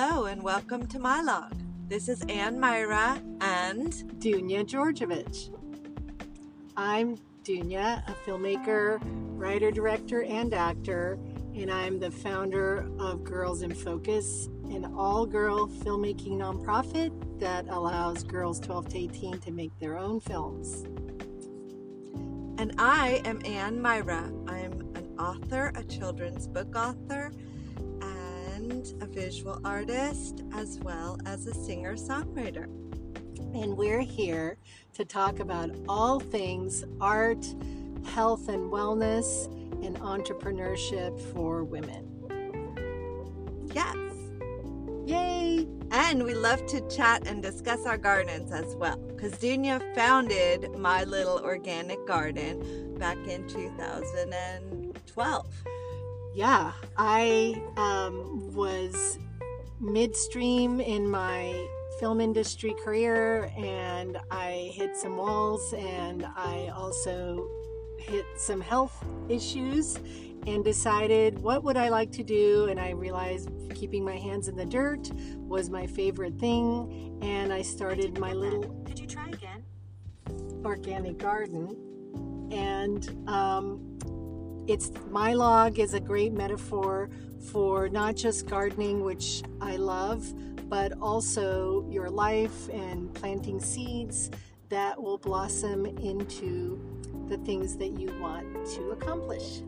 Hello and welcome to my log. This is Ann Myra and Dunya Georgievich. I'm Dunya, a filmmaker, writer, director, and actor, and I'm the founder of Girls in Focus, an all girl filmmaking nonprofit that allows girls 12 to 18 to make their own films. And I am Ann Myra. I'm an author, a children's book author, and a visual artist, as well as a singer songwriter. And we're here to talk about all things art, health and wellness, and entrepreneurship for women. Yes. Yay! And we love to chat and discuss our gardens as well. Because Dunya founded my little organic garden back in 2012. Yeah, I um, was midstream in my film industry career and I hit some walls and I also hit some health issues and decided what would I like to do and I realized keeping my hands in the dirt was my favorite thing and I started my little Could you try again? organic garden and um, it's my log is a great metaphor for not just gardening which i love but also your life and planting seeds that will blossom into the things that you want to accomplish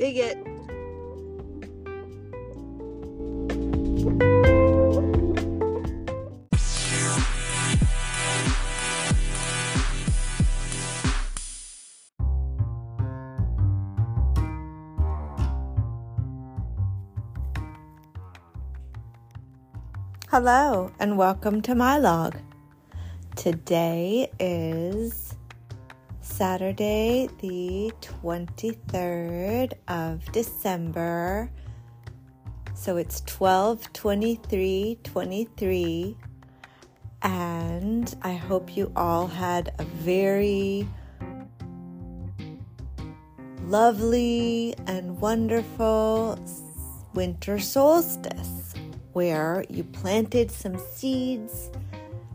Dig it. Hello, and welcome to my log. Today is Saturday, the 23rd of December. So it's 12 23 23. And I hope you all had a very lovely and wonderful winter solstice where you planted some seeds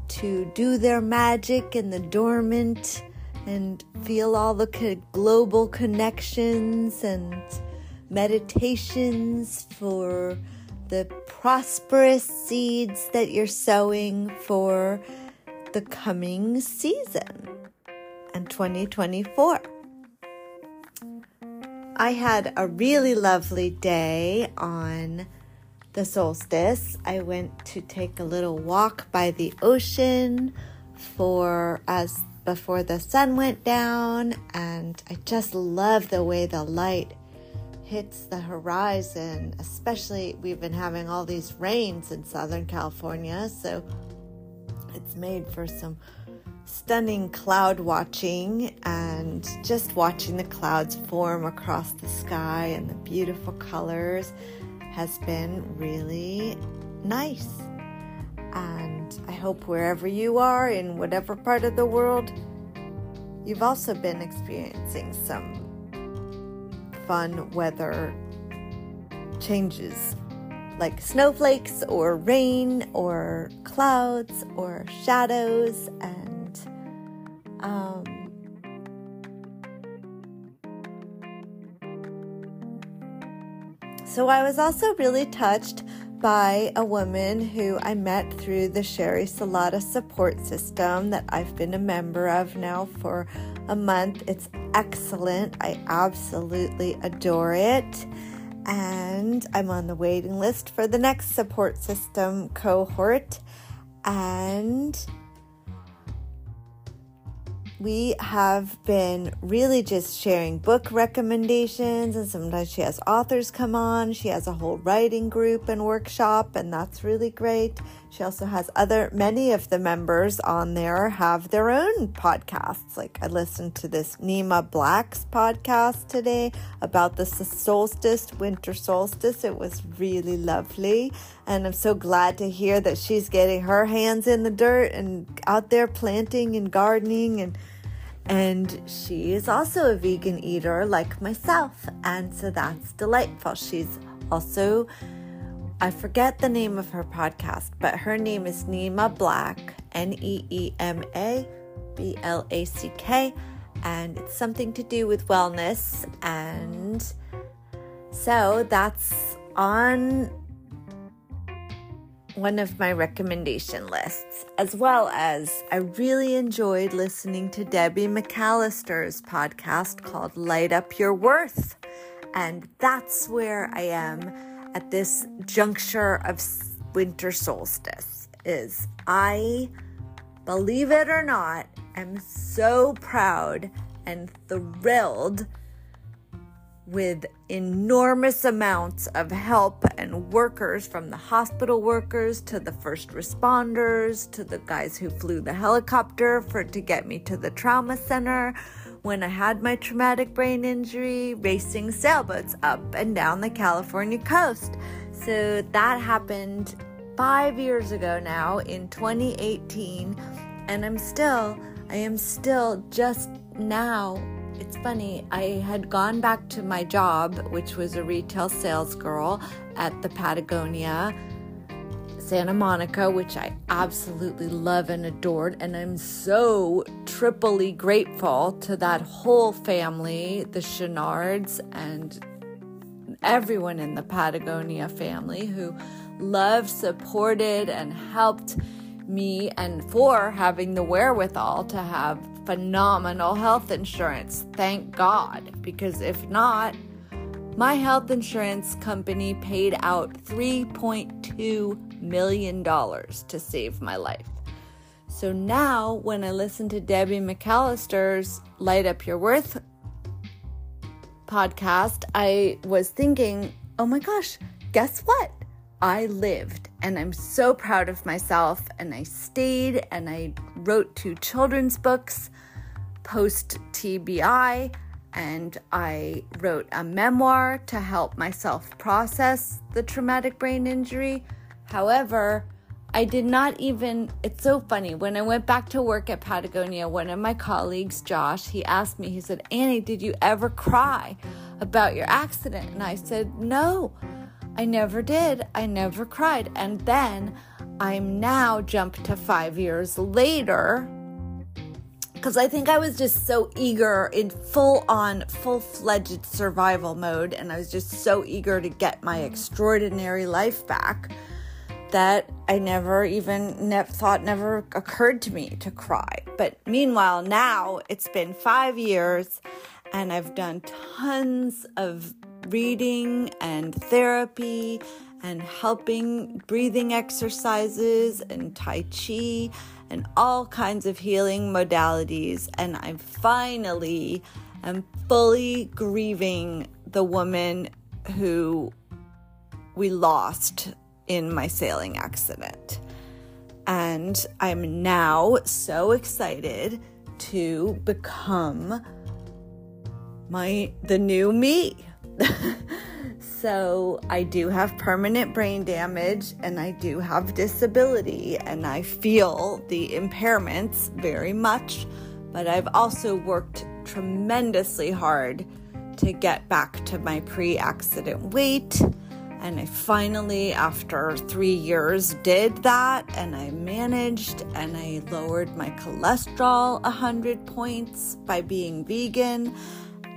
to do their magic in the dormant and feel all the global connections and meditations for the prosperous seeds that you're sowing for the coming season and 2024. I had a really lovely day on the solstice. I went to take a little walk by the ocean for as before the sun went down and I just love the way the light hits the horizon, especially we've been having all these rains in Southern California, so it's made for some stunning cloud watching and just watching the clouds form across the sky and the beautiful colors has been really nice. And I hope wherever you are, in whatever part of the world, you've also been experiencing some fun weather changes like snowflakes or rain or clouds or shadows and um, so I was also really touched by a woman who I met through the Sheri Salata support system that I've been a member of now for a month. It's excellent. I absolutely adore it. And I'm on the waiting list for the next support system cohort. And we have been really just sharing book recommendations, and sometimes she has authors come on. She has a whole writing group and workshop, and that's really great. She also has other, many of the members on there have their own podcasts. Like I listened to this Neema Black's podcast today about the solstice, winter solstice. It was really lovely. And I'm so glad to hear that she's getting her hands in the dirt and out there planting and gardening and and she is also a vegan eater like myself and so that's delightful she's also I forget the name of her podcast, but her name is Neema Black, N E E M A B L A C K, and it's something to do with wellness. And so that's on one of my recommendation lists, as well as I really enjoyed listening to Debbie McAllister's podcast called Light Up Your Worth. And that's where I am at this juncture of winter solstice is I believe it or not am so proud and thrilled with enormous amounts of help and workers from the hospital workers to the first responders to the guys who flew the helicopter for to get me to the trauma center when I had my traumatic brain injury racing sailboats up and down the California coast. So that happened 5 years ago now in 2018 and I'm still I am still just now it's funny, I had gone back to my job, which was a retail sales girl at the Patagonia Santa Monica, which I absolutely love and adored. And I'm so triply grateful to that whole family, the Chouinards, and everyone in the Patagonia family who loved, supported, and helped me and for having the wherewithal to have phenomenal health insurance. Thank God. Because if not, my health insurance company paid out $3.2 million to save my life. So now, when I listen to Debbie McAllister's Light Up Your Worth podcast, I was thinking, oh my gosh, guess what? I lived and I'm so proud of myself. And I stayed and I wrote two children's books post TBI and I wrote a memoir to help myself process the traumatic brain injury. However, I did not even, it's so funny. When I went back to work at Patagonia, one of my colleagues, Josh, he asked me, he said, Annie, did you ever cry about your accident? And I said, no. I never did. I never cried. And then I'm now jumped to five years later because I think I was just so eager in full on, full fledged survival mode. And I was just so eager to get my mm. extraordinary life back that I never even ne- thought never occurred to me to cry. But meanwhile, now it's been five years and I've done tons of reading and therapy and helping breathing exercises and Tai Chi and all kinds of healing modalities. And I finally am fully grieving the woman who we lost in my sailing accident. And I'm now so excited to become my the new me. so I do have permanent brain damage and I do have disability and I feel the impairments very much, but I've also worked tremendously hard to get back to my pre-accident weight. And I finally, after three years, did that and I managed and I lowered my cholesterol 100 points by being vegan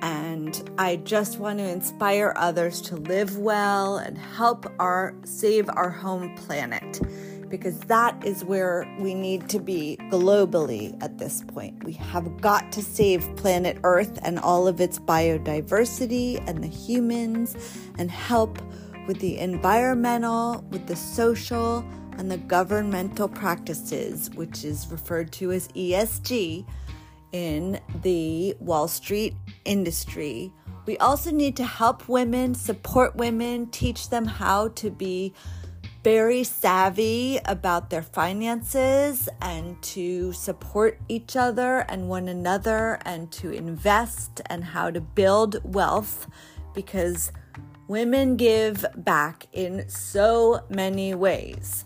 and I just want to inspire others to live well and help our save our home planet because that is where we need to be globally at this point. We have got to save planet Earth and all of its biodiversity and the humans and help with the environmental, with the social, and the governmental practices, which is referred to as ESG in the Wall Street industry. We also need to help women, support women, teach them how to be very savvy about their finances and to support each other and one another and to invest and how to build wealth because women give back in so many ways.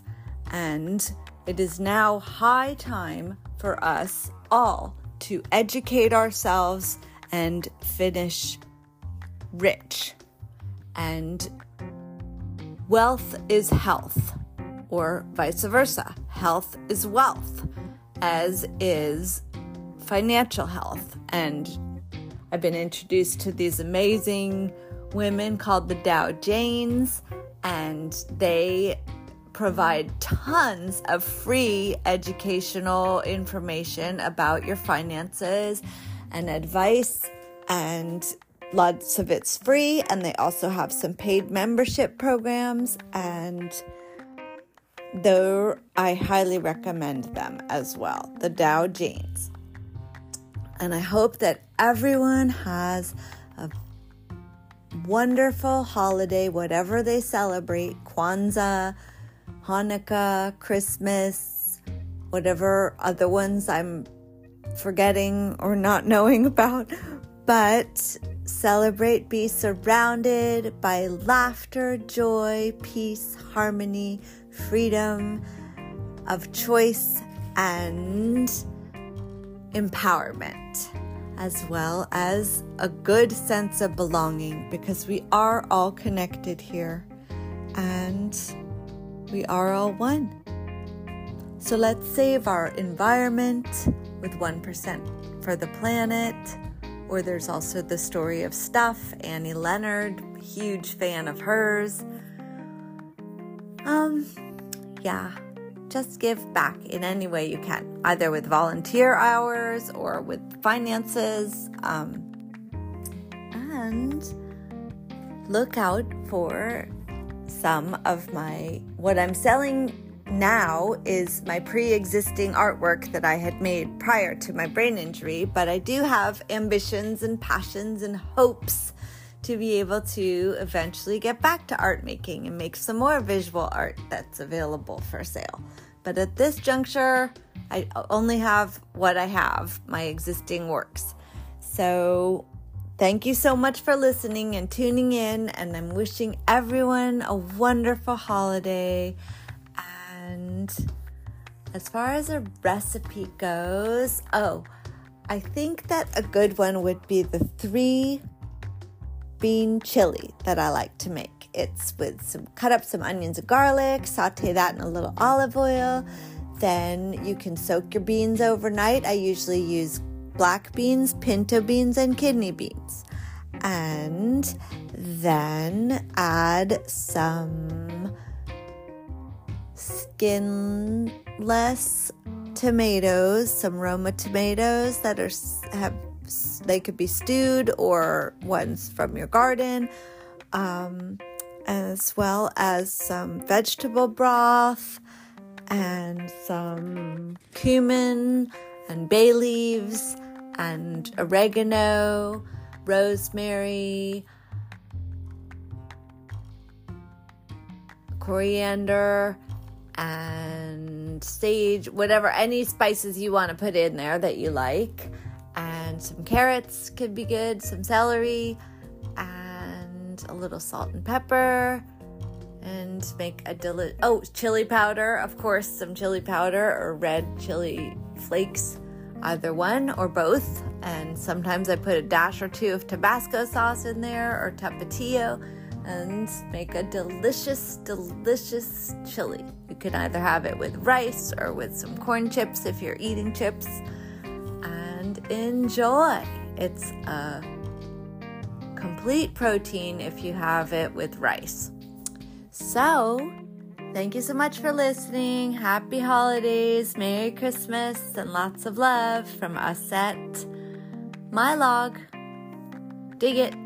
And it is now high time for us all to educate ourselves and finish rich and wealth is health, or vice versa. Health is wealth, as is financial health. And I've been introduced to these amazing women called the Dow Janes, and they provide tons of free educational information about your finances and advice and lots of it's free and they also have some paid membership programs and though I highly recommend them as well the Dow Janes and I hope that everyone has a wonderful holiday whatever they celebrate Kwanzaa Hanukkah Christmas whatever other ones I'm forgetting or not knowing about but celebrate, be surrounded by laughter, joy, peace, harmony, freedom of choice, and empowerment, as well as a good sense of belonging because we are all connected here and we are all one. So let's save our environment with 1% for the planet or there's also the story of Stuff, Annie Leonard, huge fan of hers. Um, yeah, just give back in any way you can, either with volunteer hours or with finances. Um, and look out for some of my what I'm selling now is my pre existing artwork that I had made prior to my brain injury, but I do have ambitions and passions and hopes to be able to eventually get back to art making and make some more visual art that's available for sale. But at this juncture, I only have what I have, my existing works. So Thank you so much for listening and tuning in, and I'm wishing everyone a wonderful holiday. And as far as a recipe goes, oh, I think that a good one would be the three bean chili that I like to make. It's with some cut up some onions and garlic, saute that in a little olive oil. Then you can soak your beans overnight. I usually use black beans, pinto beans, and kidney beans. And then add some skinless tomatoes, some Roma tomatoes that are have they could be stewed or ones from your garden, um, as well as some vegetable broth and some cumin and bay leaves and oregano, rosemary, coriander, and sage, whatever, any spices you want to put in there that you like. And some carrots could be good, some celery, and a little salt and pepper. And make a deli- oh chili powder, of course, some chili powder or red chili flakes, either one or both. And sometimes I put a dash or two of Tabasco sauce in there or tapatio and make a delicious, delicious chili. You can either have it with rice or with some corn chips if you're eating chips, and enjoy. It's a complete protein if you have it with rice. So, thank you so much for listening. Happy holidays, Merry Christmas, and lots of love from us at My Log. Dig it.